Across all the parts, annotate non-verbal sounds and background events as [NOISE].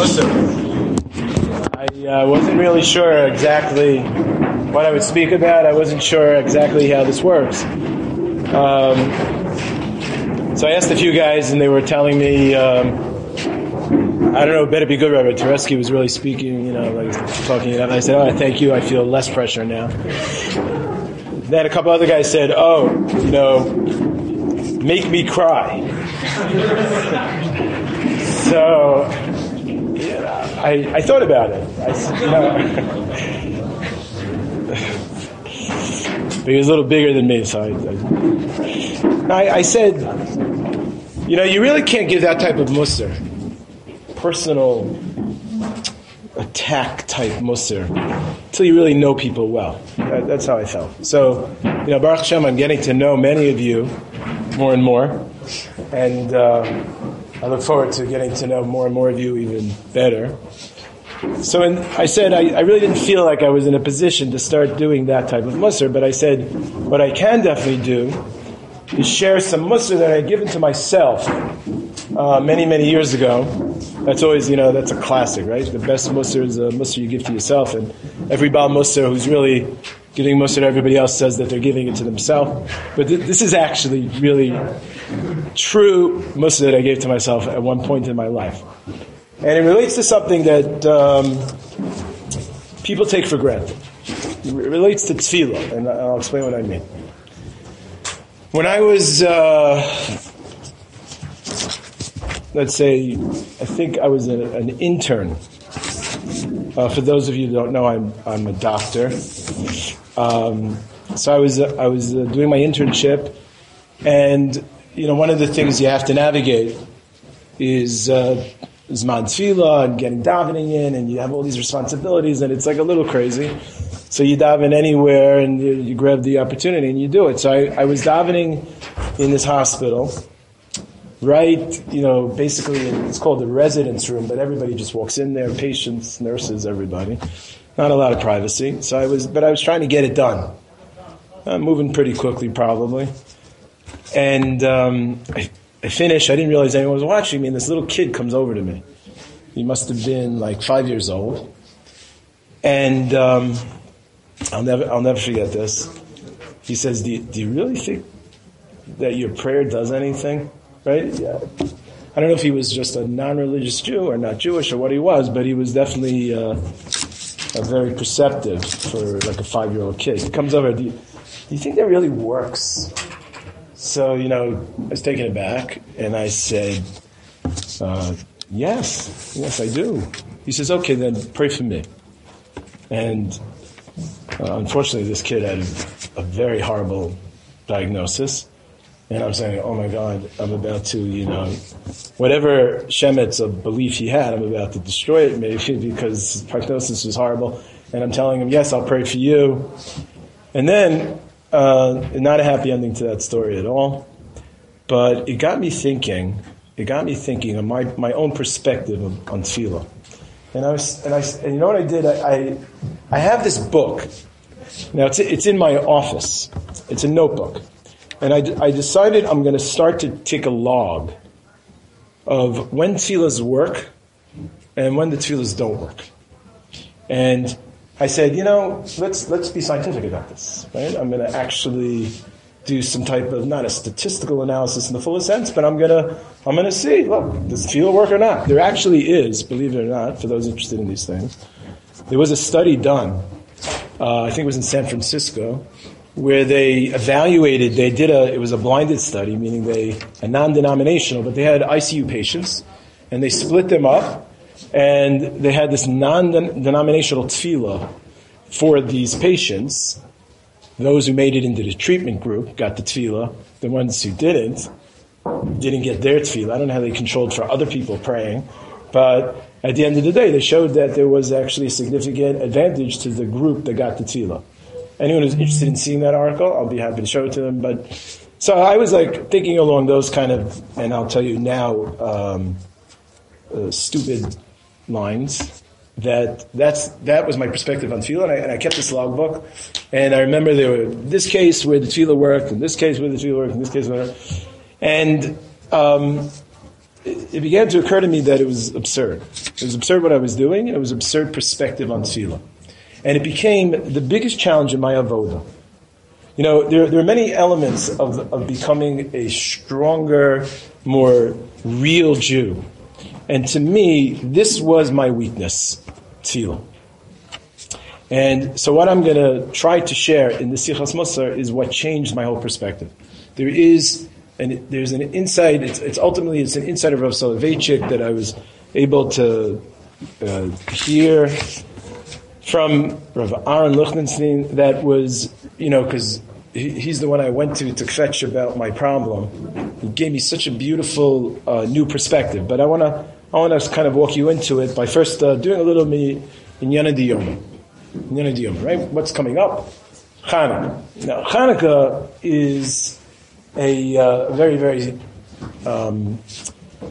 Musar. I uh, wasn't really sure exactly what I would speak about. I wasn't sure exactly how this works. Um, so I asked a few guys, and they were telling me, um, I don't know, better be good, Rabbi Teresky was really speaking, you know, like talking it up. And I said, oh, thank you. I feel less pressure now. Then a couple other guys said, oh, you know, make me cry. [LAUGHS] so I, I thought about it. I, [LAUGHS] he was a little bigger than me, so I, I, I said, you know, you really can't give that type of musar, personal attack type musar, until you really know people well. That, that's how I felt. So, you know, Baruch Hashem, I'm getting to know many of you more and more, and uh, I look forward to getting to know more and more of you even better. So in, I said I, I, really didn't feel like I was in a position to start doing that type of musr, but I said what I can definitely do is share some musr that I had given to myself uh, many, many years ago. That's always, you know, that's a classic, right? The best musr is a musr you give to yourself, and every Baal musr who's really giving musr to everybody else says that they're giving it to themselves. But th- this is actually really true musr that I gave to myself at one point in my life. And it relates to something that um, people take for granted. It relates to tefillah, and I'll explain what I mean. When I was, uh, let's say, I think I was a, an intern. Uh, for those of you who don't know, I'm, I'm a doctor. Um, so I was, I was uh, doing my internship, and you know, one of the things you have to navigate is uh, Zman Tefillah and getting davening in, and you have all these responsibilities, and it's like a little crazy. So you daven anywhere, and you, you grab the opportunity, and you do it. So I, I, was davening in this hospital, right? You know, basically it's called the residence room, but everybody just walks in there, patients, nurses, everybody. Not a lot of privacy. So I was, but I was trying to get it done. I'm moving pretty quickly, probably. And um, I, I finish. I didn't realize anyone was watching me, and this little kid comes over to me. He must have been like five years old, and um, I'll never, I'll never forget this. He says, do you, "Do you really think that your prayer does anything?" Right? Yeah. I don't know if he was just a non-religious Jew or not Jewish or what he was, but he was definitely uh, very perceptive for like a five-year-old kid. He comes over. Do you, do you think that really works? So, you know, I was taken aback and I said, uh, Yes, yes, I do. He says, Okay, then pray for me. And uh, unfortunately, this kid had a, a very horrible diagnosis. And I'm saying, oh my God, I'm about to, you know, whatever shemetz of belief he had, I'm about to destroy it maybe [LAUGHS] because prognosis was horrible. And I'm telling him, yes, I'll pray for you. And then uh, not a happy ending to that story at all, but it got me thinking. It got me thinking on my, my own perspective on, on tefillah. And I was, and I, and you know what I did? I, I, I have this book. Now it's, it's in my office. It's a notebook. And I, I decided I'm going to start to take a log of when tefillahs work and when the tefillahs don't work. And I said, you know, let's let's be scientific about this, right? I'm going to actually do some type of not a statistical analysis in the fullest sense, but I'm gonna I'm gonna see. Look, does tefillah work or not? There actually is, believe it or not, for those interested in these things. There was a study done. Uh, I think it was in San Francisco, where they evaluated. They did a. It was a blinded study, meaning they a non-denominational, but they had ICU patients, and they split them up and they had this non-denominational tefillah for these patients. Those who made it into the treatment group got the tefillah. The ones who didn't, didn't get their tefillah. I don't know how they controlled for other people praying, but at the end of the day, they showed that there was actually a significant advantage to the group that got the tefillah. Anyone who's interested in seeing that article, I'll be happy to show it to them. But so I was like thinking along those kind of, and I'll tell you now, um, uh, stupid lines that that's that was my perspective on tefillah, and I, and I, kept this logbook. And I remember there were this case where the tefillah worked, and this case where the tefillah worked, and this case where, and um, it, began to occur to me that it was absurd. It was absurd what I was doing, and it was absurd perspective on tefillah. And it became the biggest challenge in my avoda. You know, there, there are many elements of, of becoming a stronger, more real Jew. And to me, this was my weakness, tefillah. And so what I'm going to try to share in the Sichas Musar is what changed my whole perspective. There is, and there's an insight, it's, it's, ultimately, it's an insight of Rav Soloveitchik that I was able to uh, hear from Rav Aaron Lichtenstein that was, you know, because he's the one I went to to fetch about my problem. He gave me such a beautiful uh, new perspective. But I want to I want to kind of walk you into it by first uh, doing a little me in Yana right? What's coming up? Hanukkah. Now, Hanukkah is a uh, very, very um,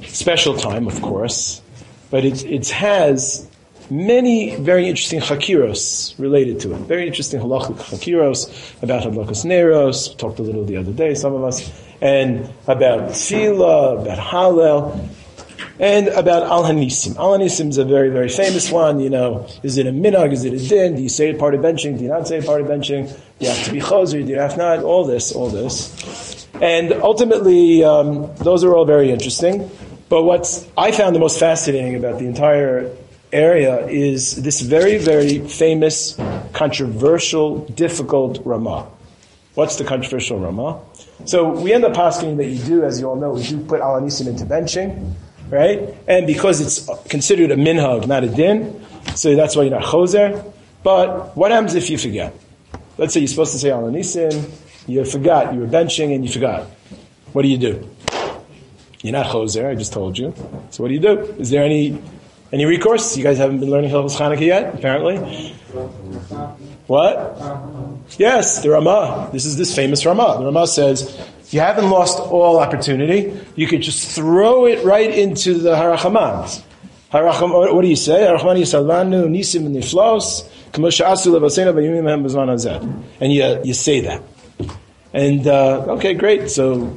special time, of course, but it, it has many very interesting hakiros related to it. Very interesting halachic hakiros about hadlakas neros. Talked a little the other day, some of us, and about tefillah, about hallel, and about al hanisim. Al hanisim is a very very famous one. You know, is it a minhag? Is it a din? Do you say it part of benching? Do you not say it part of benching? Do you have to be chazer? Do you have not? All this, all this, and ultimately, um, those are all very interesting. But what I found the most fascinating about the entire area is this very, very famous, controversial, difficult Ramah. What's the controversial Ramah? So we end up asking that you do, as you all know, we do put Al Hanisim into benching, right? And because it's considered a minhag, not a din, so that's why you're not choser. But what happens if you forget? Let's say you're supposed to say Al Hanisim, you forgot, you were benching and you forgot. What do you do? You're not choser, I just told you. So what do you do? Is there any any recourse? You guys haven't been learning Hilchos Chanukah yet, apparently. What? Yes, the Ramah. This is this famous Ramah. The Ramah says, if you haven't lost all opportunity. You could just throw it right into the Harachamans. Haracham, what do you say? Harachman yisalanu nisim niflos and you, you say that. And, uh, okay, great. So,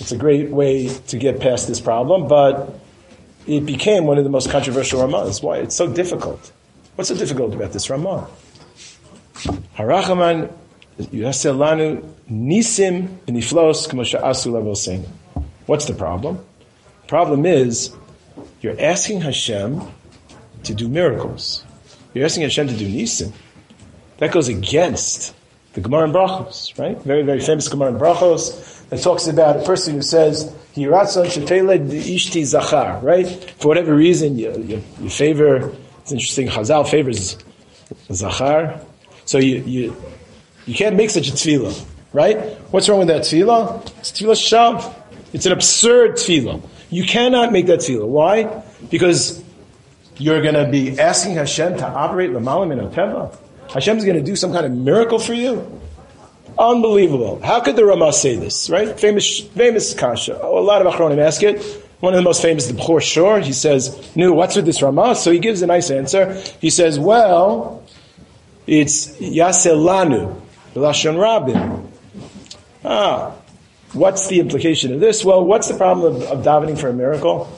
it's a great way to get past this problem, but it became one of the most controversial Ramahs. Why? It's so difficult. What's so difficult about this Ramah? Harachaman Yaselanu Nisim Niflos Asu What's the problem? Problem is you're asking Hashem to do miracles. You're asking Hashem to do Nisim. That goes against the Gemara in Brachos, right? Very, very famous Gemara in Brachos that talks about a person who says, Ishti zachar, right? For whatever reason, you, you, you favor, it's interesting, Chazal favors zachar. So you, you, you can't make such a tefillah, right? What's wrong with that tefillah? It's tefillah shav. It's an absurd tefillah. You cannot make that tefillah. Why? Because you're going to be asking Hashem to operate Lamalim in Hashem Hashem's going to do some kind of miracle for you. Unbelievable. How could the Ramah say this, right? Famous, famous kasha. A lot of Achronim ask it. One of the most famous, the Bechor Shor, he says, no, what's with this Ramah? So he gives a nice answer. He says, well, it's Yaselanu, Lashon Rabin. Ah, what's the implication of this? Well, what's the problem of, of davening for a miracle?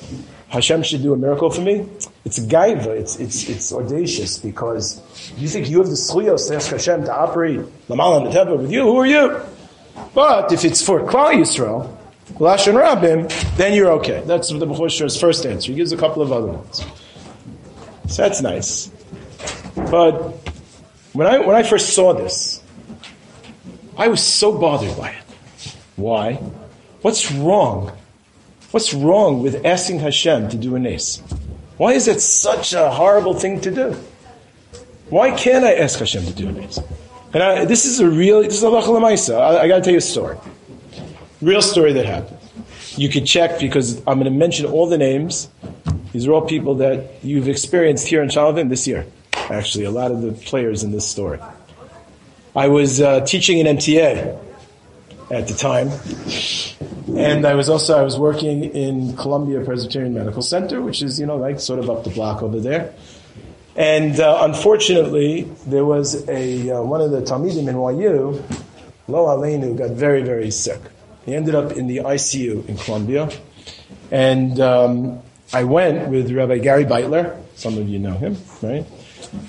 Hashem should do a miracle for me. It's a gaiva. It's, it's, it's audacious because you think you have the schuyos to ask Hashem to operate Lamal and the with you. Who are you? But if it's for Klal Yisrael, Lashon Rabim, then you're okay. That's the Bechor first answer. He gives a couple of other ones. So that's nice. But when I, when I first saw this, I was so bothered by it. Why? What's wrong What's wrong with asking Hashem to do a nace? Why is it such a horrible thing to do? Why can't I ask Hashem to do a nace? And I, this is a real, this is a lachal I, I got to tell you a story. Real story that happened. You could check because I'm going to mention all the names. These are all people that you've experienced here in Sha'alvim this year. Actually, a lot of the players in this story. I was uh, teaching in MTA at the time. And I was also, I was working in Columbia Presbyterian Medical Center, which is, you know, like sort of up the block over there. And uh, unfortunately, there was a, uh, one of the Talmidim in YU, Lo Aleinu, got very, very sick. He ended up in the ICU in Columbia. And um, I went with Rabbi Gary Beitler. Some of you know him, right?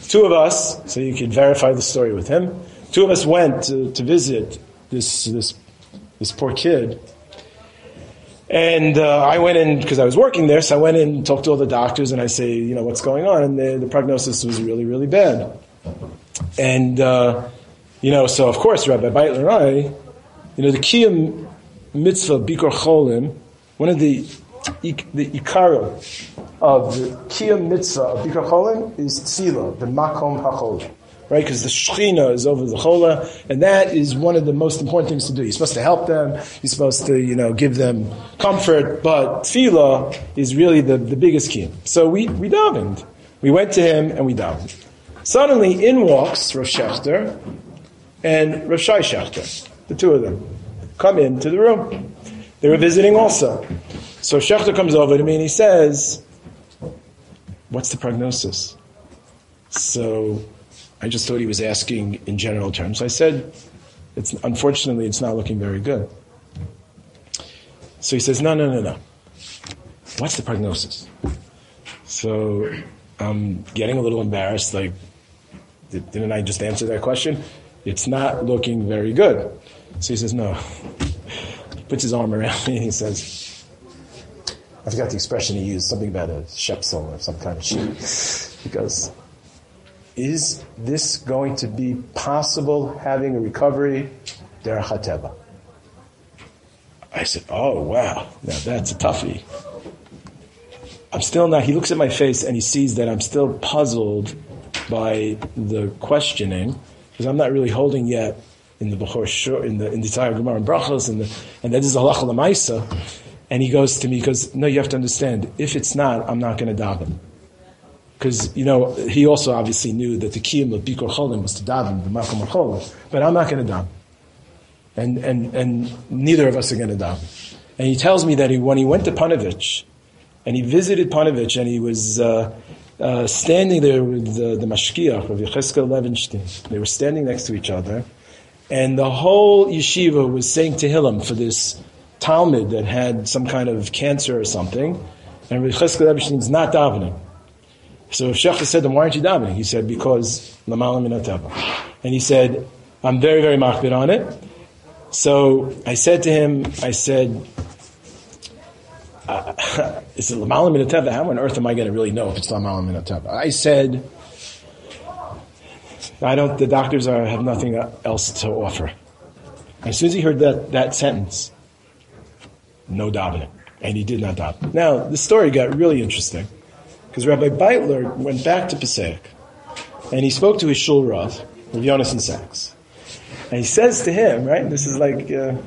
Two of us, so you can verify the story with him. Two of us went to, to visit this, this, this poor kid. And uh, I went in because I was working there, so I went in and talked to all the doctors, and I say, you know, what's going on? And the, the prognosis was really, really bad. And uh, you know, so of course, Rabbi Beitler and I, you know, the Kiyam mitzvah Bikor Cholim, one of the the ikaro of the Kiyam mitzvah of Bikor Cholim is tzila, the makom hachol right? Because the Shechina is over the Chola, and that is one of the most important things to do. You're supposed to help them, you're supposed to, you know, give them comfort, but Tefillah is really the, the biggest key. So we, we davened. We went to him and we davened. Suddenly, in walks Rosh Schachter and Rosh Shai Schachter, the two of them, come into the room. They were visiting also. So Schachter comes over to me and he says, What's the prognosis? So I just thought he was asking in general terms. I said, it's, unfortunately, it's not looking very good. So he says, no, no, no, no. What's the prognosis? So I'm getting a little embarrassed. Like, didn't I just answer that question? It's not looking very good. So he says, no. He puts his arm around me and he says, I forgot the expression he used, something about a shepsel or some kind of sheep. He goes, is this going to be possible having a recovery derech? I said, oh wow, now that's a toughie. I'm still not, he looks at my face and he sees that I'm still puzzled by the questioning, because I'm not really holding yet in the Bechor Shor, in the, in the entire Gemara and Brachos, and, the, and that is halacha lemaisa. And he goes to me, because no, you have to understand, if it's not, I'm not going to daven because you know he also obviously knew that the kiyum of bikor cholim was to daven the makom cholim, but I'm not going to daven, and and and neither of us are going to daven. And he tells me that he, when he went to Panovich, and he visited Panovich, and he was uh, uh, standing there with the, the mashkiach of Yecheskel Levenstein. They were standing next to each other, and the whole yeshiva was saying Tehillim for this Talmud that had some kind of cancer or something, and Yecheskel Levenstein's not davening. So if Schachter said, then why aren't you davening? He said, because minateva. And he said, I'm very, very machbid on it. So I said to him, I said, uh, [LAUGHS] is it minateva? How on earth am I going to really know if it's minateva? I said, I don't, the doctors are, have nothing else to offer. As soon as he heard that, that sentence, no davening. And he did not daven. Now, the story got really interesting. Because Rabbi Beitler went back to Passaic and he spoke to his shul Rav, Rav Yonason Sacks. And he says to him, right, this is like uh,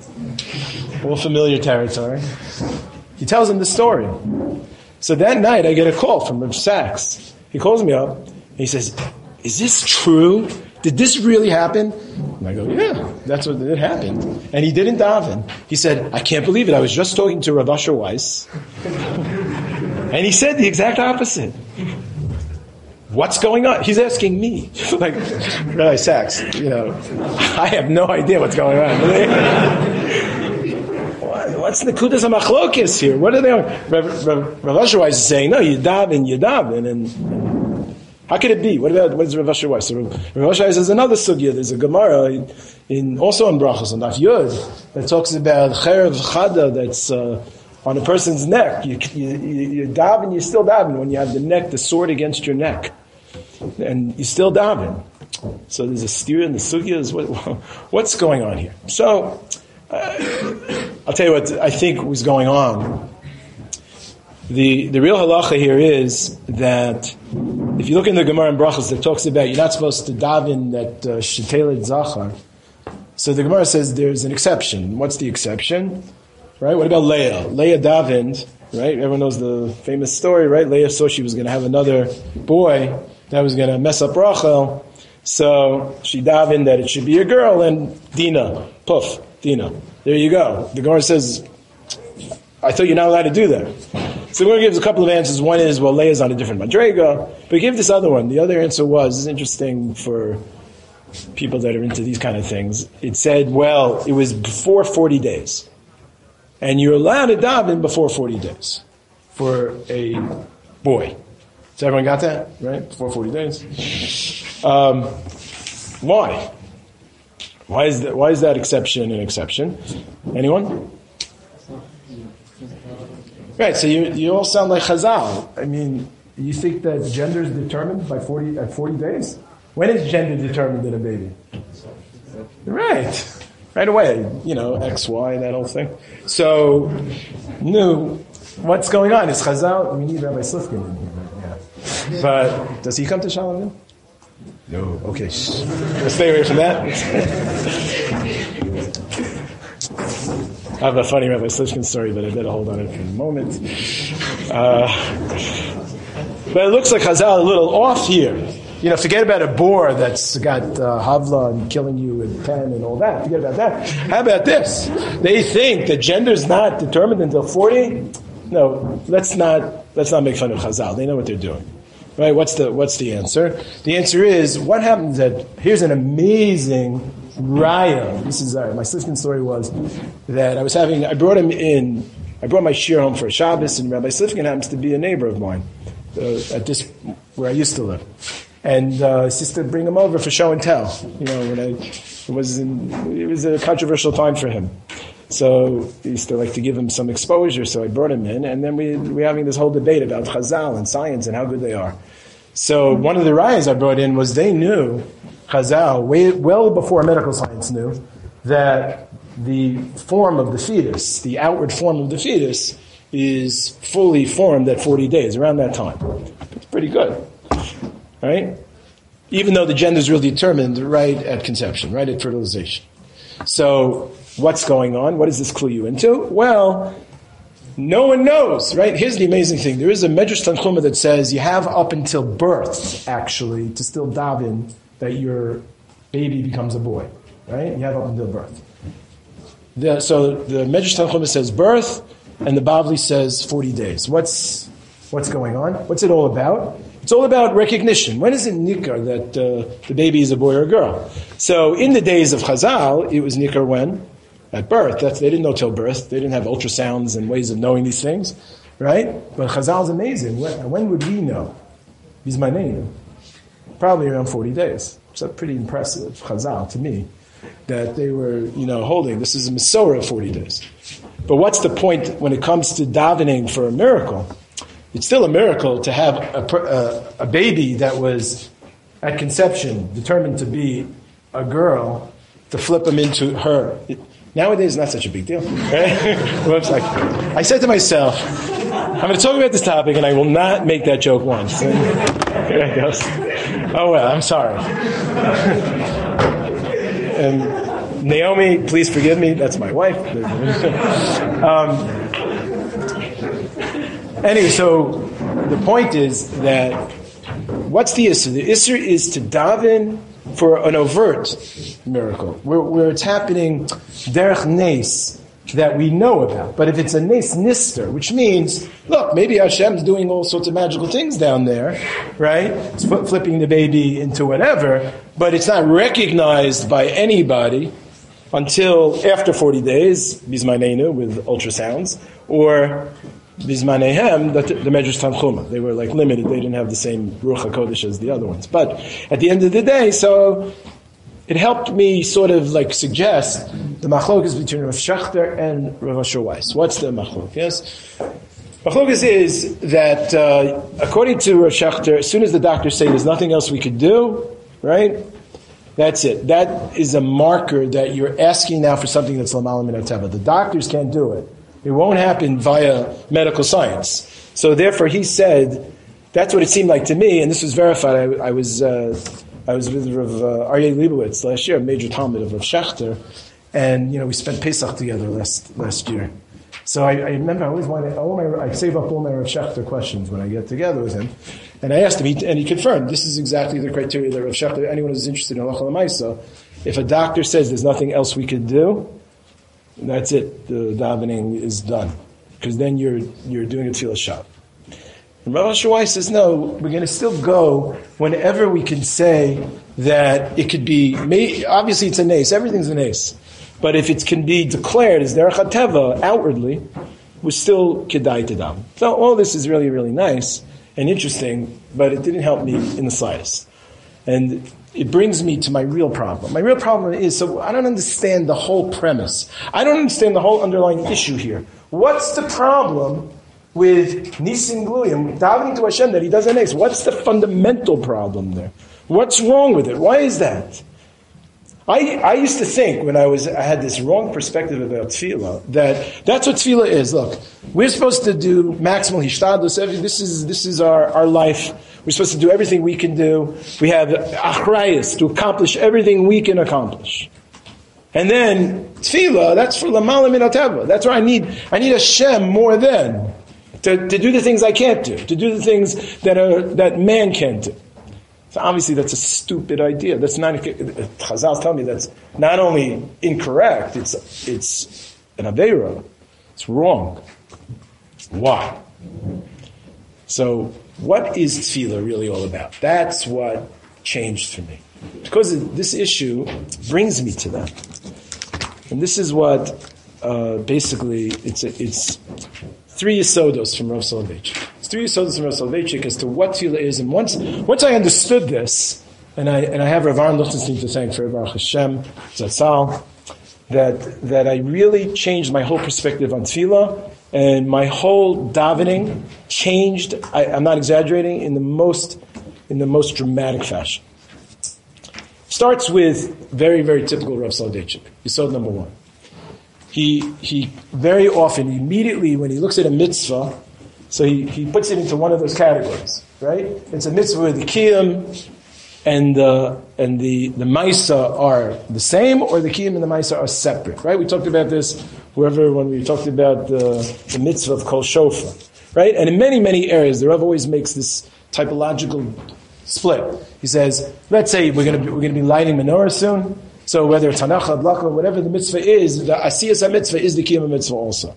all familiar territory. He tells him the story. So that night I get a call from Rav Sacks. He calls me up and he says, Is this true? Did this really happen? And I go, Yeah, that's what it happened. And he didn't daven. He said, I can't believe it. I was just talking to Rav Asher Weiss. [LAUGHS] And he said the exact opposite. What's going on? He's asking me. [LAUGHS] like, Rabbi Sacks, you know, I have no idea what's going on. [LAUGHS] What's the kudas machlokis here? What are they? Rav Asher is saying, no, you daven, you daven, and how could it be? What about what is Rav Asher? So Rav Asher has another sugya. There's a Gemara in, in also in Brachos on Daf Yud that talks about cherev chada that's. Uh, on a person's neck. You, you, you daven, you still daven when you have the neck, the sword against your neck. And you still daven. So there's a steer in the sugyas. What, [LAUGHS] what's going on here? So, uh, [COUGHS] I'll tell you what I think was going on. The, the real halacha here is that if you look in the Gemara and Brachas that talks about you're not supposed to daven that uh, zachar, so the Gemara says there's an exception. What's the exception? Right? What about Leah? Leah davened, right? Everyone knows the famous story, right? Leah saw she was going to have another boy that was going to mess up Rachel. So she davened that it should be a girl, and Dina, poof, Dina. There you go. The Gemara says, I thought you're not allowed to do that. So we're going to give a couple of answers. One is, well, Leah's on a different madrega. But give this other one. The other answer was, it's interesting for people that are into these kind of things. It said, well, it was before 40 days and you're allowed to daven before 40 days. for a boy. So everyone got that, right? Before 40 days. Um, why? Why is that? Why is that exception an exception? Anyone? Right. So you you all sound like Chazal. I mean, you think that gender is determined by 40 at 40 days? When is gender determined in a baby? Right. Right away. You know, X, Y, that whole thing. So, no, what's going on? Is Chazal? We need Rabbi Slifkin in here. right Yeah. But does he come to Shalom? No. Okay. Shh. Stay away from that. I have a funny Rabbi Slifkin story, but I better hold on it for a moment. Uh, but it looks like Chazal a little off here. You know, forget about a boar that's got uh, Havla and killing you with pen and all that. Forget about that. How about this? They think that gender is not determined until 40. No, let's not, let's not make fun of Chazal. They know what they're doing. Right? What's the, what's the answer? The answer is, what happens that, here's an amazing raya. This is, uh, my Slifkin story was that I was having, I brought him in, I brought my shear home for Shabbos, and Rabbi Slifkin happens to be a neighbor of mine uh, at this, where I used to live. And uh, sister bring him over for show and tell. You know, when I, it was in, it was a controversial time for him. So he used to like to give him some exposure, so I brought him in, and then we, we're having this whole debate about Chazal and science and how good they are. So one of the rayas I brought in was they knew, Chazal, way, well before medical science knew, that the form of the fetus, the outward form of the fetus, is fully formed at 40 days, around that time. It's pretty good, right? Even though the gender is really determined right at conception, right at fertilization. So What's going on? What does this clue you into? Well, no one knows, right? Here's the amazing thing. There is a Medrash Tanchuma that says you have up until birth, actually, to still daven that your baby becomes a boy, right? You have up until birth. The, so the Medrash Tanchuma says birth, and the Bavli says 40 days. What's, what's going on? What's it all about? It's all about recognition. When is it nikar that uh, the baby is a boy or a girl? So in the days of Chazal, it was nikar when? at birth. That's, they didn't know till birth. They didn't have ultrasounds and ways of knowing these things, right? But Chazal is amazing. When, when would we know? He's my name. Probably around 40 days. So pretty impressive, Chazal, to me, that they were, you know, holding. This is a Masorah of 40 days. But what's the point when it comes to davening for a miracle? It's still a miracle to have a, a, a baby that was at conception determined to be a girl to flip him into her. Nowadays, it's not such a big deal. [LAUGHS] Right? like, I said to myself, I'm going to talk about this topic and I will not make that joke once. [LAUGHS] Here it goes. Oh, well, I'm sorry. [LAUGHS] and Naomi, please forgive me. That's my wife. um, anyway, so the point is that what's the issue? The issue is to daven for an overt miracle, where, where it's happening derech nes, that we know about. But if it's a nes nister, which means, look, maybe Hashem's doing all sorts of magical things down there, right? It's flipping the baby into whatever, but it's not recognized by anybody until after 40 days, bismanenu, with ultrasounds, or Bismanehem, the, Medrash Tanchuma. They were like limited. They didn't have the same Ruach HaKodesh as the other ones. But at the end of the day, so it helped me sort of like suggest the machlokas between Rav Schachter and Rav Asher Weiss. What's the machlok? Yes? Machlokas is that uh, according to Rav Schachter, as soon as the doctors say there's nothing else we could do, right? That's it. That is a marker that you're asking now for something that's lamalim in The doctors can't do it. It won't happen via medical science. So therefore, he said, that's what it seemed like to me, and this was verified. I, I was uh, I was with Rav uh, Aryeh Leibowitz last year, a major Talmud of Rav Schachter, and you know we spent Pesach together last last year. So I, I remember I always wanted all my I save up all my Rav Schachter questions when I get together with him, and I asked him, he, and he confirmed this is exactly the criteria that Rav Schachter. Anyone who's interested in halacha if a doctor says there's nothing else we could do, that's it. The davening is done. Because then you're, you're doing a tefillah shot. And Rav Shawai says, no, we're going to still go whenever we can say that it could be, obviously it's a nace, everything's a nace. But if it can be declared as derech teva outwardly, was still kedai to daven. So all this is really, really nice and interesting, but it didn't help me in the slightest. And it brings me to my real problem. My real problem is, so I don't understand the whole premise. I don't understand the whole underlying issue here. What's the problem with Nisim Gluyim, davening to Hashem that he doesn't ace? What's the fundamental problem there? What's wrong with it? Why is that? I, I used to think when I was I had this wrong perspective about tefillah that that's what tefillah is. Look, we're supposed to do maximal hishtadlus. This is this is our, our life. We're supposed to do everything we can do. We have achrayas to accomplish everything we can accomplish. And then tefillah, that's for lamala minateva. That's where I need I need Hashem more than to, to do the things I can't do, to do the things that are that man can't do. So obviously that's a stupid idea. That's not, Chazal tell me that's not only incorrect, it's, it's an Aveira. It's wrong. Why? So what is tefillah really all about? That's what changed for me. Because this issue brings me to that. And this is what, uh, basically, it's, it's three Yesodos from Rav Soloveitchik. It's three Yesodos from Rav Soloveitchik as to what tefillah is. And once, once I understood this, and I, and I have Rav Aaron Lichtenstein to thank for Baruch Hashem, Zatzal, that, that I really changed my whole perspective on tefillah, and my whole davening changed, I, I'm not exaggerating, in the most, in the most dramatic fashion. Starts with very, very typical Rav Soloveitchik. Yisod number one he, he very often, immediately when he looks at a mitzvah, so he, he puts it into one of those categories, right? It's a mitzvah where the kiyum and the, and the, the maisa are the same, or the kiyum and the maisa are separate, right? We talked about this, whoever, when we talked about the, the mitzvah of kol shofar, right? And in many, many areas, the Rav always makes this typological split. He says, let's say we're going to be, we're going to be lighting menorah soon, so whether it's Hanacha, Adlaka, whatever the mitzvah is, the Asiyas mitzvah is the Kiyama mitzvah also.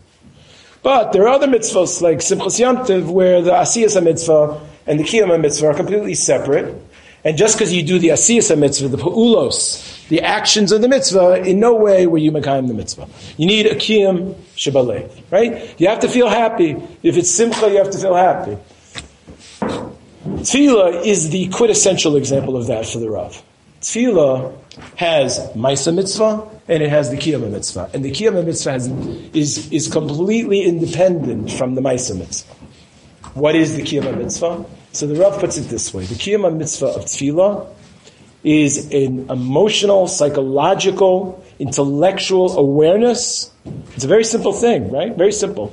But there are other mitzvahs like Simchas Yantiv where the Asiyas mitzvah and the Kiyama mitzvah are completely separate. And just because you do the Asiyas mitzvah, the Pa'ulos, the actions of the mitzvah, in no way were you Mekayim the mitzvah. You need a Kiyam Shabbaleh, right? You have to feel happy. If it's Simcha, you have to feel happy. Tefillah is the quintessential example of that for the Rav. Tefillah has Maisa mitzvah and it has the Kiyama mitzvah. And the Kiyama mitzvah has, is, is completely independent from the Maisa mitzvah. What is the Kiyama mitzvah? So the Rav puts it this way. The Kiyama mitzvah of Tefillah is an emotional, psychological, intellectual awareness. It's a very simple thing, right? Very simple.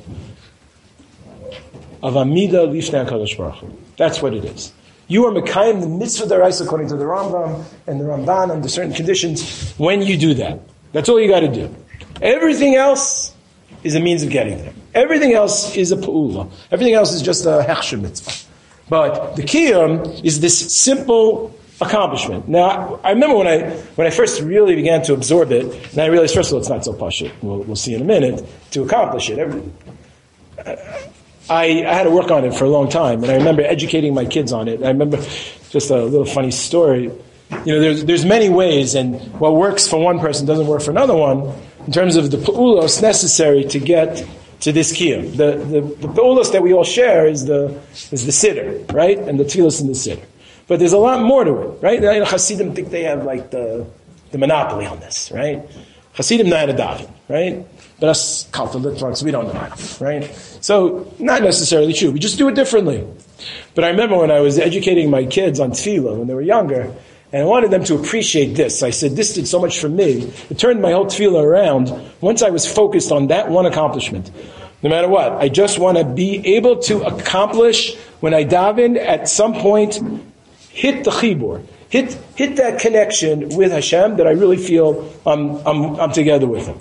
Of Amida Lifnei HaKadosh Baruch. That's what it is. You are Mekayim the mitzvah derais according to the Rambam and the Ramban under certain conditions when you do that. That's all you got to do. Everything else is a means of getting there. Everything else is a pa'ula. Everything else is just a hechsher mitzvah. But the kiyum is this simple accomplishment. Now, I remember when I when I first really began to absorb it, and I realized first of all it's not so pashut. We'll, we'll see in a minute to accomplish it. I, I, had to work on it for a long time, and I remember educating my kids on it. I remember just a little funny story. You know, there's, there's many ways, and what works for one person doesn't work for another one in terms of the pa'ulos necessary to get to this kiyum. The, the, the pa'ulos that we all share is the, is the siddur, right? And the tefillos in the siddur. But there's a lot more to it, right? Know, Hasidim think they have like the, the monopoly on this, right? Hasidim how to daven, right? But us Kalta Litvaks, we don't know how, right? So, not necessarily true. We just do it differently. But I remember when I was educating my kids on tefillah when they were younger, and I wanted them to appreciate this. I said, this did so much for me. It turned my whole tefillah around once I was focused on that one accomplishment. No matter what, I just want to be able to accomplish when I daven at some point, hit the chibur, hit, hit that connection with Hashem that I really feel I'm, I'm, I'm together with Him.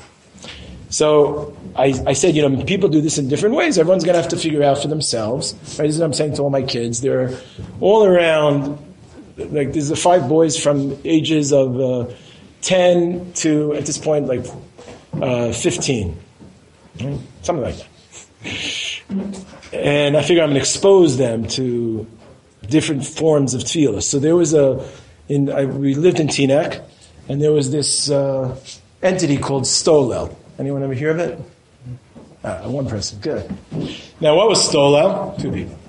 So I, I, said, you know, people do this in different ways. Everyone's going to have to figure out for themselves. Right? This is what I'm saying to all my kids. They're all around, like, there's the five boys from ages of uh, 10 to, at this point, like uh, 15. Something like that. And I figure I'm going to expose them to different forms of tefillah. So there was a, in, I, we lived in Teaneck, and there was this uh, entity called Stolel. Anyone ever hear of it? Uh, one person, good. Now, what was Stolel? Two people.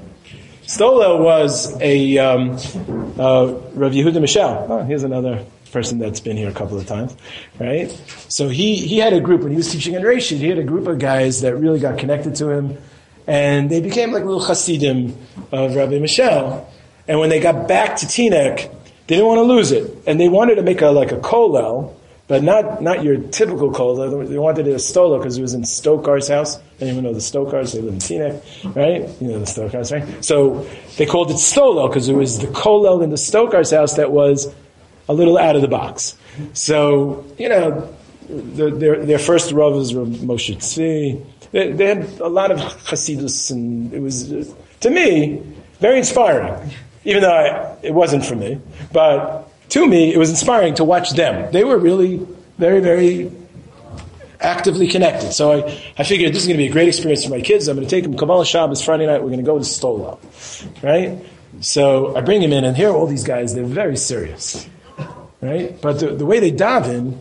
Stolel was a um, uh, Rav Yehuda Michel. Oh, here's another person that's been here a couple of times, right? So he, he had a group, when he was teaching in Reishit, he had a group of guys that really got connected to him, and they became like little chassidim of Rabbi Michel. And when they got back to Teaneck, they didn't want to lose it, and they wanted to make a like a kollel, but not not your typical kollel. They wanted it a stolo because it was in Stokar's house. Anyone know the Stokars? They live in Teaneck, right? You know the Stokars, right? So they called it stolo because it was the kollel in the Stokar's house that was a little out of the box. So you know, the, their their first ravas were Moshe Tzvi. They, they, had a lot of Hasidus, and it was to me very inspiring even though I, it wasn't for me. But to me, it was inspiring to watch them. They were really very, very actively connected. So I, I figured this is going to be a great experience for my kids. I'm going to take them Kabbalah Shabbos Friday night. We're going to go to Stola, right? So I bring them in, and here are all these guys. They're very serious, right? But the, the way they daven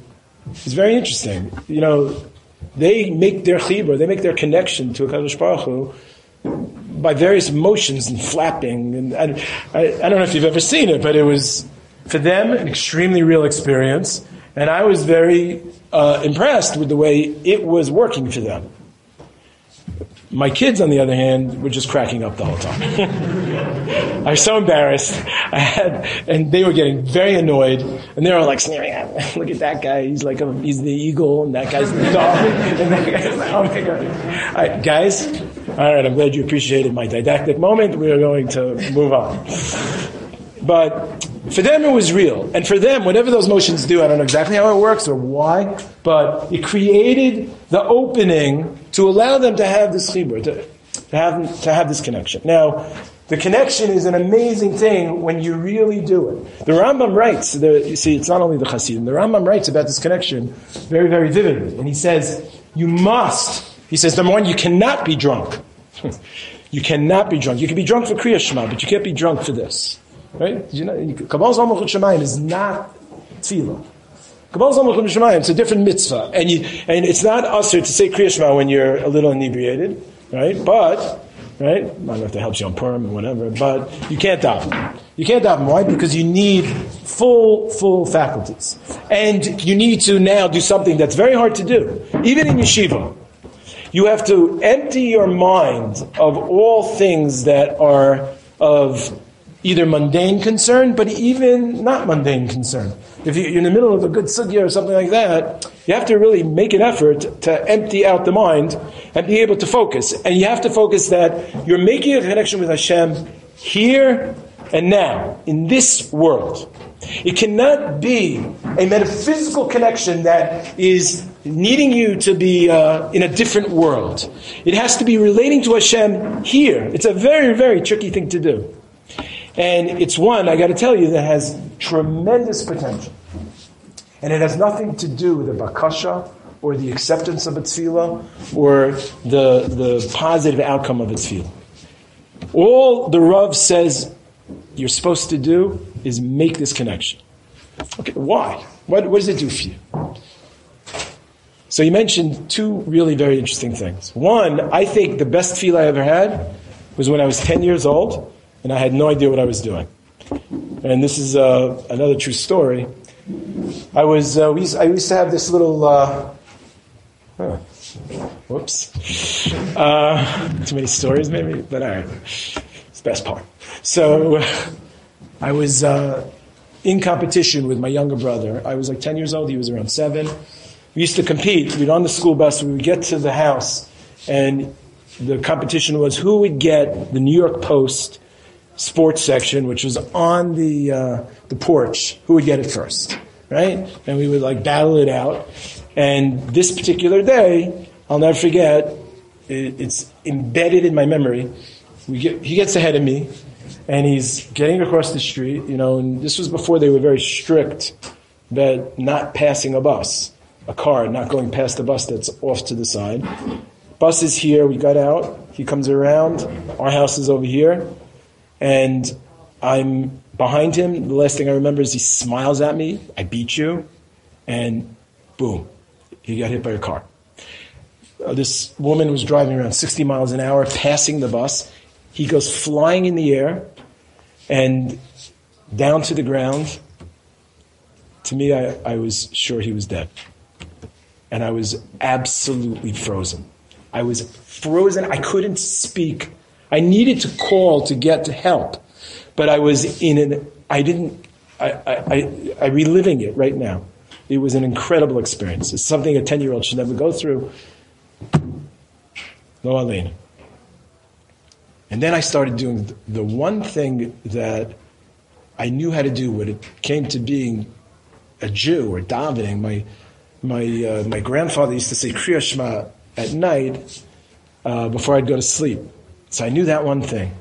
is very interesting. You know, they make their chibur, they make their connection to a Kadosh Baruch Hu by various motions and flapping. And I, I, I, don't know if you've ever seen it, but it was for them an extremely real experience. And I was very uh, impressed with the way it was working for them. My kids, on the other hand, were just cracking up the whole time. [LAUGHS] I was so embarrassed. I had, and they were getting very annoyed, and they were like sneering at me. [LAUGHS] Look at that guy. He's like a, he's the eagle, and that guy's the dog. [LAUGHS] and that guy's like, oh my god, All right, guys. All right, I'm glad you appreciated my didactic moment. We are going to move on. But for them, it was real. And for them, whatever those motions do, I don't know exactly how it works or why, but it created the opening to allow them to have this chibur, to, to, have, to have this connection. Now, the connection is an amazing thing when you really do it. The Rambam writes, the, you see, it's not only the Hasidim, the Rambam writes about this connection very, very vividly. And he says, you must, he says, number one, you cannot be drunk. [LAUGHS] you cannot be drunk. You can be drunk for Kriya Shema, but you can't be drunk for this. Right? You know, Kabbalah Shemayim is not tefillah. Kabbalah Zalmachut Shemayim, it's a different mitzvah. And, you, and it's not usher to say Kriya Shema when you're a little inebriated, right? But, right? I don't know if that helps you on Purim or whatever, but you can't daven. You can't daven. Why? Because you need full, full faculties. And you need to now do something that's very hard to do. Even in yeshiva. You have to empty your mind of all things that are of either mundane concern, but even not mundane concern. If you're in the middle of a good sugya or something like that, you have to really make an effort to empty out the mind and be able to focus. And you have to focus that you're making a connection with Hashem here and now, in this world. It cannot be a metaphysical connection that is needing you to be uh, in a different world. It has to be relating to Hashem here. It's a very, very tricky thing to do. And it's one, I got to tell you, that has tremendous potential. And it has nothing to do with the bakasha or the acceptance of its tefillah or the, the positive outcome of its tefillah. All the Rav says you're supposed to do is make this connection. Okay, why? What, what does it do for you? So you mentioned two really very interesting things. One, I think the best feel I ever had was when I was 10 years old and I had no idea what I was doing. And this is uh, another true story. I was, uh, used, I used to have this little, uh, huh, whoops, uh, too many stories maybe, but all right, it's the best part. So I was uh, in competition with my younger brother. I was like 10 years old, he was around seven. We used to compete. We'd on the school bus, we would get to the house, and the competition was who would get the New York Post sports section, which was on the uh, the porch, who would get it first, right? And we would like battle it out. And this particular day, I'll never forget. It, it's embedded in my memory. Get, he gets ahead of me, and he's getting across the street. You know, and this was before they were very strict about not passing a bus, a car, not going past the bus that's off to the side. Bus is here. We got out. He comes around. Our house is over here and I'm behind him. The last thing I remember is he smiles at me. I beat you, and boom, he got hit by a car. uh, this woman was driving around 60 miles an hour, passing the bus. He goes flying in the air and down to the ground. To me, I, I was sure he was dead. And I was absolutely frozen. I was frozen. I couldn't speak. I needed to call to get to help. But I was in an, I didn't, I, I, I, I reliving it right now. It was an incredible experience. It's something a 10 year old should never go through. No Alena. And then I started doing the one thing that I knew how to do when it came to being a Jew or davening. My, my, uh, my grandfather used to say Kriya Shema at night uh, before I'd go to sleep. So I knew that one thing.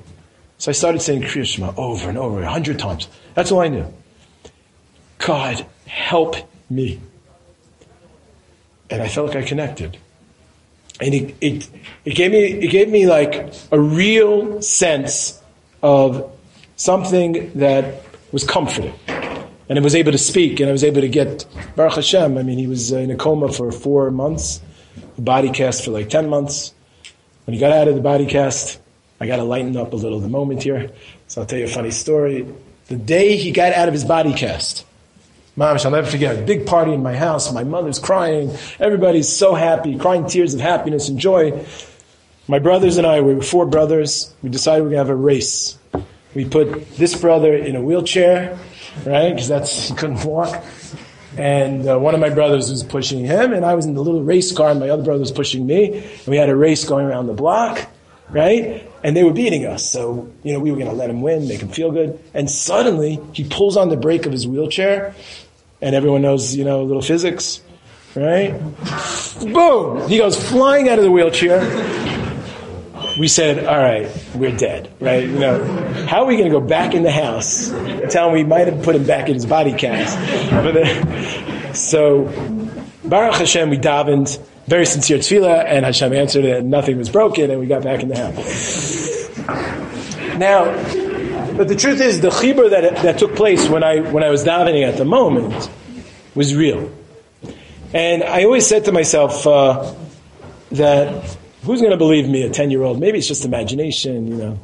So I started saying Kriya Shema over and over, a hundred times. That's all I knew. God, help me. And I felt like I connected. And it, it, it, gave me, it gave me like a real sense of something that was comforting. And I was able to speak and I was able to get Baruch Hashem. I mean, he was uh, in a coma for four months, a body cast for like 10 months. When he got out of the body cast, I got to lighten up a little the moment here. So I'll tell you a funny story. The day he got out of his body cast, Mom, I'll never forget, a big party in my house. My mother's crying. Everybody's so happy, crying tears of happiness and joy. My brothers and I, we were four brothers. We decided we we're going to have a race. We put this brother in a wheelchair, right? Because that's, he couldn't walk. And uh, one of my brothers was pushing him, and I was in the little race car, and my other brother was pushing me. And we had a race going around the block, right? And they were beating us. So, you know, we were going to let him win, make him feel good. And suddenly, he pulls on the brake of his wheelchair, and everyone knows, you know, a little physics, right? Boom! He goes flying out of the wheelchair. We said, all right, we're dead, right? You know, how are we going to go back in the house tell him we might have put him back in his body cast? But then, so, Baruch Hashem, we davened, very sincere tefillah, and Hashem answered it, and nothing was broken, and we got back in the house. Now, but the truth is, the chibur that, that took place when I, when I was davening at the moment was real. And I always said to myself uh, that who's going to believe me, a 10 year old? Maybe it's just imagination, you know.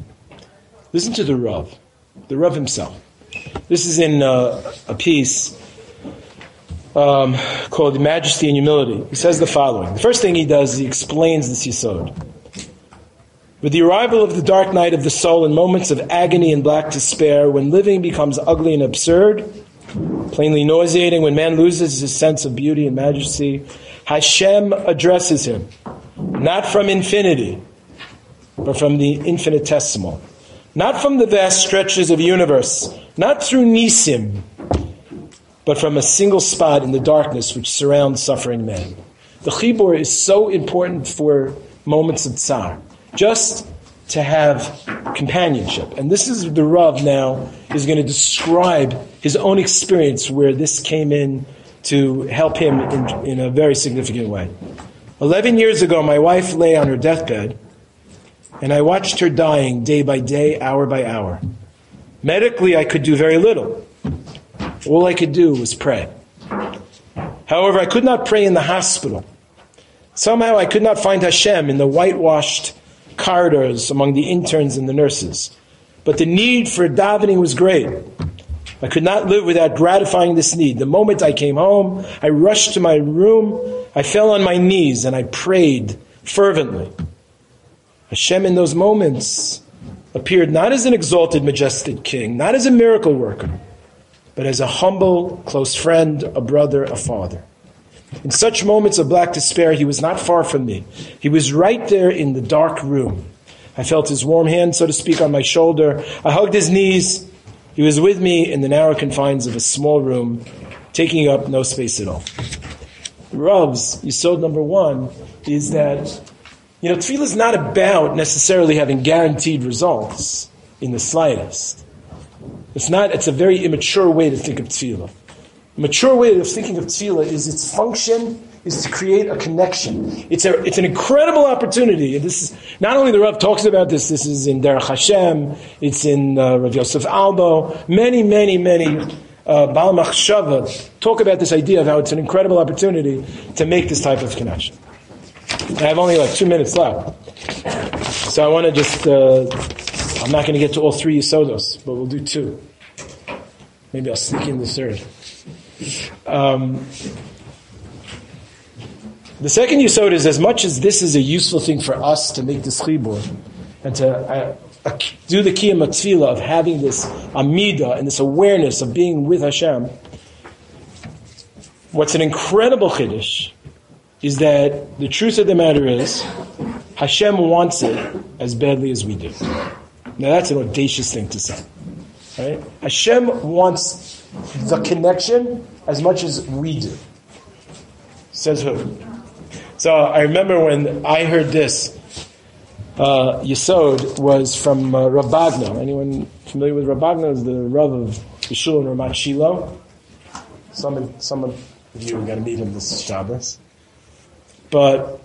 Listen to the Rav, the Rav himself. This is in uh, a piece um, called Majesty and Humility. He says the following. The first thing he does is he explains this Yesod. With the arrival of the dark night of the soul in moments of agony and black despair, when living becomes ugly and absurd, plainly nauseating, when man loses his sense of beauty and majesty, Hashem addresses him, not from infinity, but from the infinitesimal, not from the vast stretches of universe, not through Nisim, but from a single spot in the darkness which surrounds suffering man. The chibur is so important for moments of tsar just to have companionship. And this is the Rav now is going to describe his own experience where this came in to help him in, in a very significant way. Eleven years ago, my wife lay on her deathbed, and I watched her dying day by day, hour by hour. Medically, I could do very little. All I could do was pray. However, I could not pray in the hospital. Somehow I could not find Hashem in the whitewashed corridors among the interns and the nurses. But the need for davening was great. I could not live without gratifying this need. The moment I came home, I rushed to my room, I fell on my knees, and I prayed fervently. Hashem in those moments appeared not as an exalted, majestic king, not as a miracle worker, but as a humble, close friend, a brother, a father. In such moments of black despair, he was not far from me. He was right there in the dark room. I felt his warm hand, so to speak, on my shoulder. I hugged his knees. He was with me in the narrow confines of a small room, taking up no space at all. Rav's, Yesod number one, is that, you know, tefillah is not about necessarily having guaranteed results in the slightest. It's not, it's a very immature way to think of tefillah mature way of thinking of tefillah is its function is to create a connection. It's a, it's an incredible opportunity. This is, not only the Rav talks about this, this is in Derech Hashem, it's in uh, Rav Yosef Albo, many, many, many uh, Baal Machshava talk about this idea of how it's an incredible opportunity to make this type of connection. I have only like two minutes left. So I want to just, uh, I'm not going to get to all three Yesodos, but we'll do two. Maybe I'll sneak in the third. Um, the second Yesod is as much as this is a useful thing for us to make this chibur and to uh, uh, do the kiyum tefillah of having this amida and this awareness of being with Hashem. What's an incredible chiddush is that the truth of the matter is Hashem wants it as badly as we do. Now that's an audacious thing to say. Right? Hashem wants the connection as much as we do. Says who? So I remember when I heard this, uh, Yesod was from uh, Rabagno. Anyone familiar with Rabagno? Is the Rav of Yeshua and Ramat Shiloh. Some, some of you are going to meet him this Shabbos. But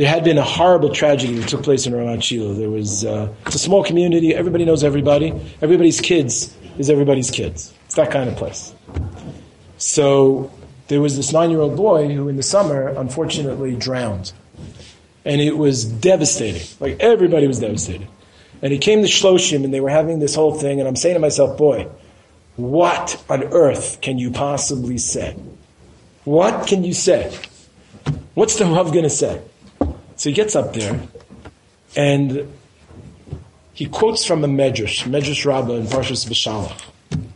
there had been a horrible tragedy that took place in Ramat. There was uh, it's a small community. Everybody knows everybody. Everybody's kids is everybody's kids. It's that kind of place. So there was this nine-year-old boy who, in the summer, unfortunately drowned, and it was devastating. Like everybody was devastated. And he came to Shloshim, and they were having this whole thing. And I'm saying to myself, boy, what on earth can you possibly say? What can you say? What's the Rav going to say? So he gets up there and he quotes from a Medrash, Medrash Rabbah in Parshas Beshalach. And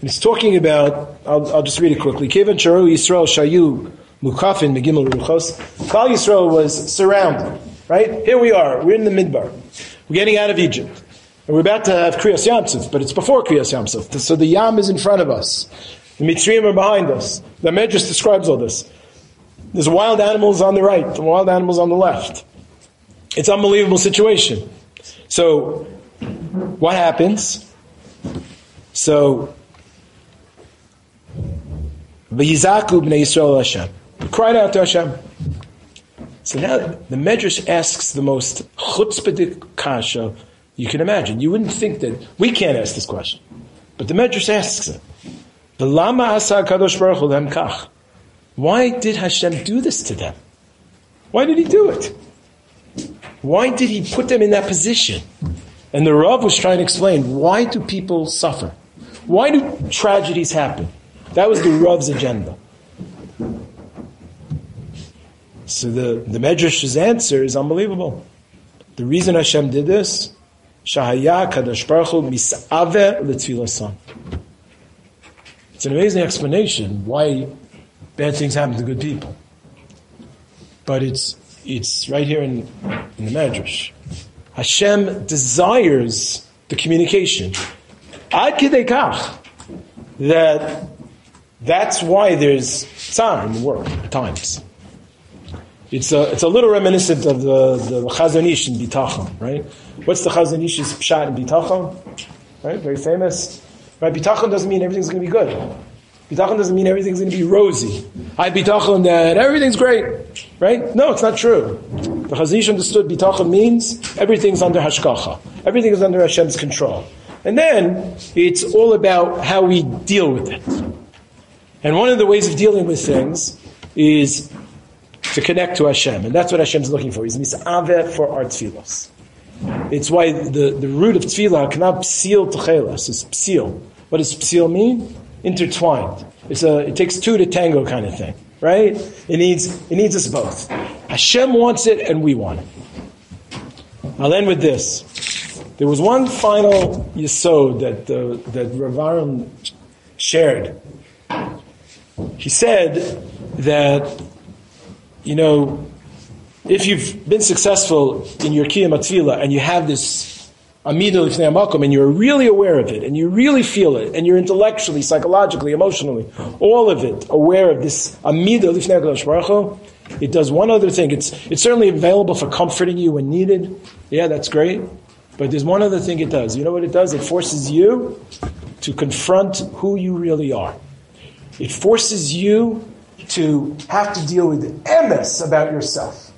he's talking about, I'll, I'll just read it quickly. Kevan Charu Yisrael Shayu Mukafin Megimel Ruchos. Klal Yisrael was surrounded, right? Here we are, we're in the Midbar. We're getting out of Egypt. And we're about to have Kriyas Yamsuf, but it's before Kriyas Yamsuf. So the Yam is in front of us. The Mitzrayim are behind us. The Medrash describes all this. There's wild animals on the right, the wild animals on the left. It's an unbelievable situation. So, what happens? So, V'yizaku b'nei Yisrael Hashem. Cried out to Hashem. So now the Medrash asks the most chutzpahdik kasha you can imagine. You wouldn't think that we can't ask this question, but the Medrash asks it. The asa kadosh baruch hu kach. Why did Hashem do this to them? Why did He do it? Why did He put them in that position? And the Rav was trying to explain why do people suffer? Why do tragedies happen? That was the Rav's agenda. So the, the Medrash's answer is unbelievable. The reason Hashem did this, Shahaya Baruch Hu. It's an amazing explanation why bad things happen to good people. But it's, it's right here in, in the Medrash. Hashem desires the communication. Ad that that's why there's tsar in the world at times. It's a, it's a little reminiscent of the, the Chazon Ish in Bitachon, right? What's the Chazon Ish's pshat in Bitachon? Right? Very famous. Right? Bitachon doesn't mean everything's going to be good. Bitachon doesn't mean everything's going to be rosy. I bitachon that everything's great, right? No, it's not true. The Chazon Ish understood bitachon means everything's under hashgacha. Everything is under Hashem's control. And then it's all about how we deal with it. And one of the ways of dealing with things is to connect to Hashem. And that's what Hashem's looking for. He's misaveh for our tefillos. It's why the, the root of tefillah cannot psil techelas. It's psil. What does psil mean? Intertwined. It's a, it takes two to tango kind of thing, right? It needs, it needs us both. Hashem wants it and we want it. I'll end with this. There was one final yesod that, uh, that Rav Aaron shared. He said that you know, if you've been successful in your Kiyam and you have this Amida Lifnei HaMakom and you're really aware of it and you really feel it and you're intellectually, psychologically, emotionally, all of it aware of this Amida Lifnei it does one other thing. It's, it's certainly available for comforting you when needed. Yeah, that's great. But there's one other thing it does. You know what it does? It forces you to confront who you really are. It forces you to have to deal with emes about yourself.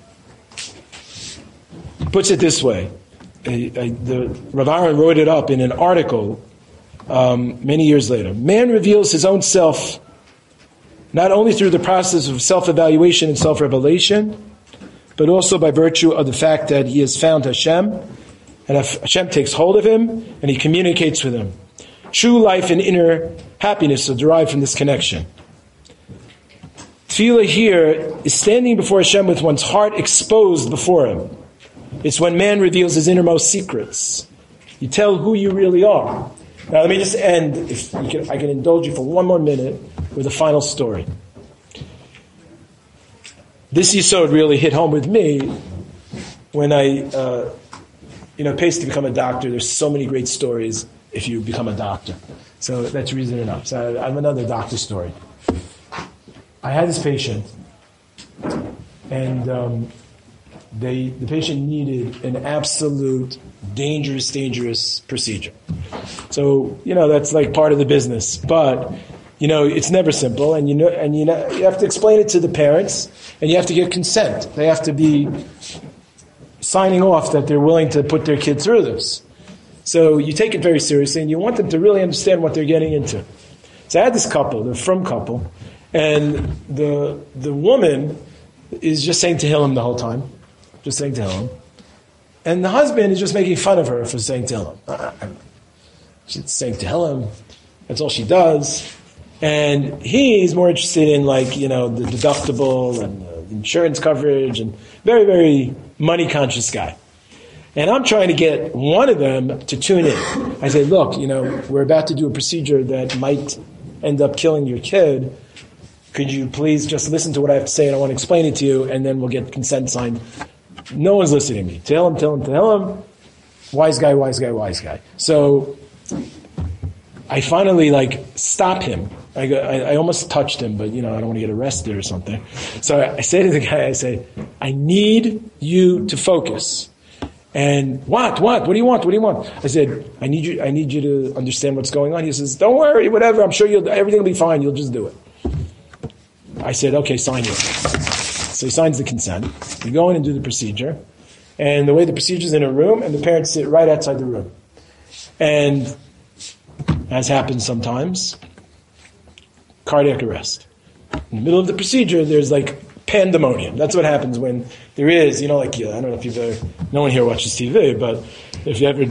Puts it this way. A, the, Rav Aaron wrote it up in an article um, many years later. Man reveals his own self not only through the process of self-evaluation and self-revelation, but also by virtue of the fact that he has found Hashem, and Hashem takes hold of him, and he communicates with him. True life and inner happiness are derived from this connection. Tefillah here is standing before Hashem with one's heart exposed before Him. It's when man reveals his innermost secrets. You tell who you really are. Now, let me just end, if can, I can indulge you for one more minute, with a final story. This Yesod really hit home with me when I, uh, you know, pays to become a doctor. There's so many great stories if you become a doctor. So that's reason enough. So I have another doctor story. I had this patient, and um, they, the patient needed an absolute dangerous, dangerous procedure. So, you know, that's like part of the business. But, you know, it's never simple, and you know, and you know, you have to explain it to the parents, and you have to get consent. They have to be signing off that they're willing to put their kid through this. So you take it very seriously, and you want them to really understand what they're getting into. So I had this couple, the from couple, and the the woman is just saying to Tehillim the whole time just saying Tehillim. And the husband is just making fun of her for saying Tehillim. Uh, uh, She's saying Tehillim. That's all she does. And he's more interested in like, you know, the deductible and the insurance coverage and very, very money conscious guy. And I'm trying to get one of them to tune in. I say, look, you know, we're about to do a procedure that might end up killing your kid. Could you please just listen to what I have to say and I want to explain it to you and then we'll get consent signed no one's listening to me. Tell him, tell him, tell him. Wise guy, wise guy, wise guy. So I finally like stop him. I, go, I, I, almost touched him, but you know I don't want to get arrested or something. So I, I say to the guy, I say, I need you to focus. And what, what, what do you want? What do you want? I said, I need you, I need you to understand what's going on. He says, don't worry, whatever. I'm sure you'll, everything will be fine. You'll just do it. I said, okay, sign it. So he signs the consent. You go in and do the procedure. And the way the procedure is in a room, and the parents sit right outside the room. And as happens sometimes, cardiac arrest. In the middle of the procedure, there's like pandemonium. That's what happens when there is, you know, like, I don't know if you've ever, no one here watches TV, but if you ever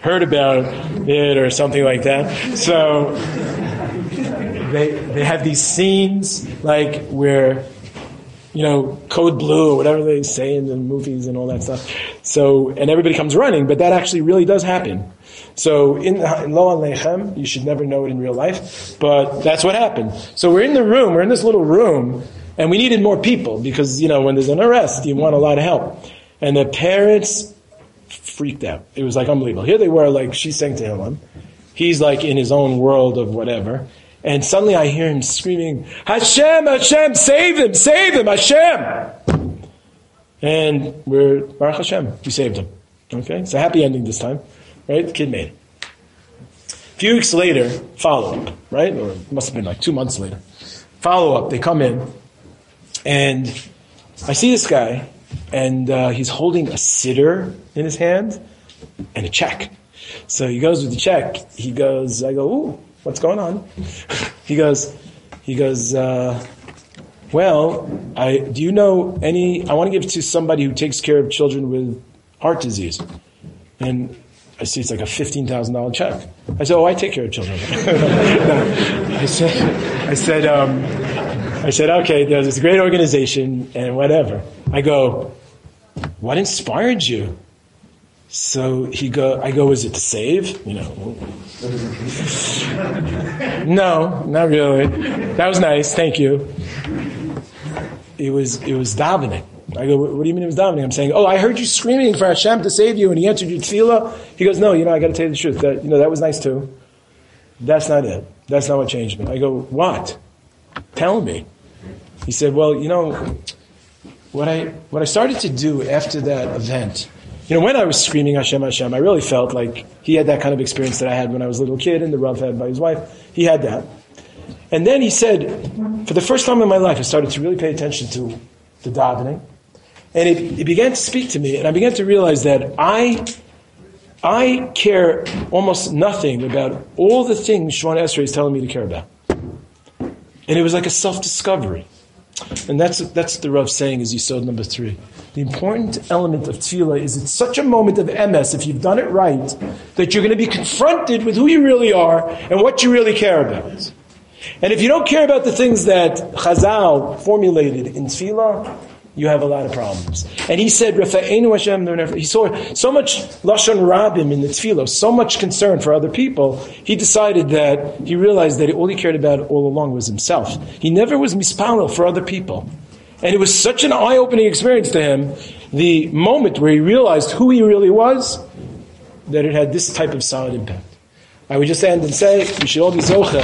heard about it or something like that. So they, they have these scenes like where you know, code blue or whatever they say in the movies and all that stuff. So, and everybody comes running, but that actually really does happen. So in, in Lo Aleichem, you should never know it in real life, but that's what happened. So we're in the room, we're in this little room, and we needed more people because, you know, when there's an arrest, you want a lot of help. And the parents freaked out. It was like unbelievable. Here they were, like, she's saying to him, he's like in his own world of whatever. And suddenly I hear him screaming, Hashem, Hashem, save him, save him, Hashem. And we're, Baruch Hashem, we saved him. Okay? It's a happy ending this time. Right? The kid made it. A few weeks later, follow up, right? Or it must have been like two months later. Follow up, they come in, and I see this guy, and uh, he's holding a siddur in his hand and a check. So he goes with the check. He goes, I go, ooh, what's going on? he goes, he goes, uh, well, I, do you know any, I want to give to somebody who takes care of children with heart disease. And I see it's like a $15,000 check. I said, oh, I take care of children. [LAUGHS] I said, I said, um, I said, okay, there's this great organization and whatever. I go, what inspired you? So he go, I go, is it to save? You know. no, not really. That was nice, thank you. It was, it was davening. I go, what do you mean it was davening? I'm saying, oh, I heard you screaming for Hashem to save you, and he answered your tefillah. He goes, no, you know, I got to tell you the truth. That, you know, that was nice too. That's not it. That's not what changed me. I go, what? Tell me. He said, well, you know, what I, what I started to do after that event you know, when I was screaming Hashem, Hashem, I really felt like he had that kind of experience that I had when I was a little kid and the Rav had by his wife. He had that. And then he said, for the first time in my life, I started to really pay attention to the davening. And it, it began to speak to me, and I began to realize that I, I care almost nothing about all the things Shemona Esrei is telling me to care about. And it was like a self-discovery. And that's, that's the Rav saying is Yesod number three. The important element of tefillah is it's such a moment of emes, if you've done it right, that you're going to be confronted with who you really are and what you really care about. And if you don't care about the things that Chazal formulated in tefillah, you have a lot of problems. And he said, Hashem, he saw so much Lashon Rabim in the Tefillah, so much concern for other people, he decided that he realized that all he cared about all along was himself. He never was mispalel for other people. And it was such an eye-opening experience to him, the moment where he realized who he really was, that it had this type of solid impact. I would just end and say, we should all be zocha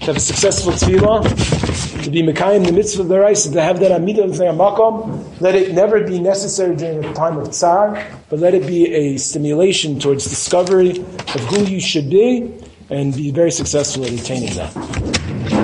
to have a successful tefillah, to be mekayim the mitzvah of the rice, to have that amidah makom. Let it never be necessary during a time of tsar, but let it be a stimulation towards discovery of who you should be, and be very successful at attaining that.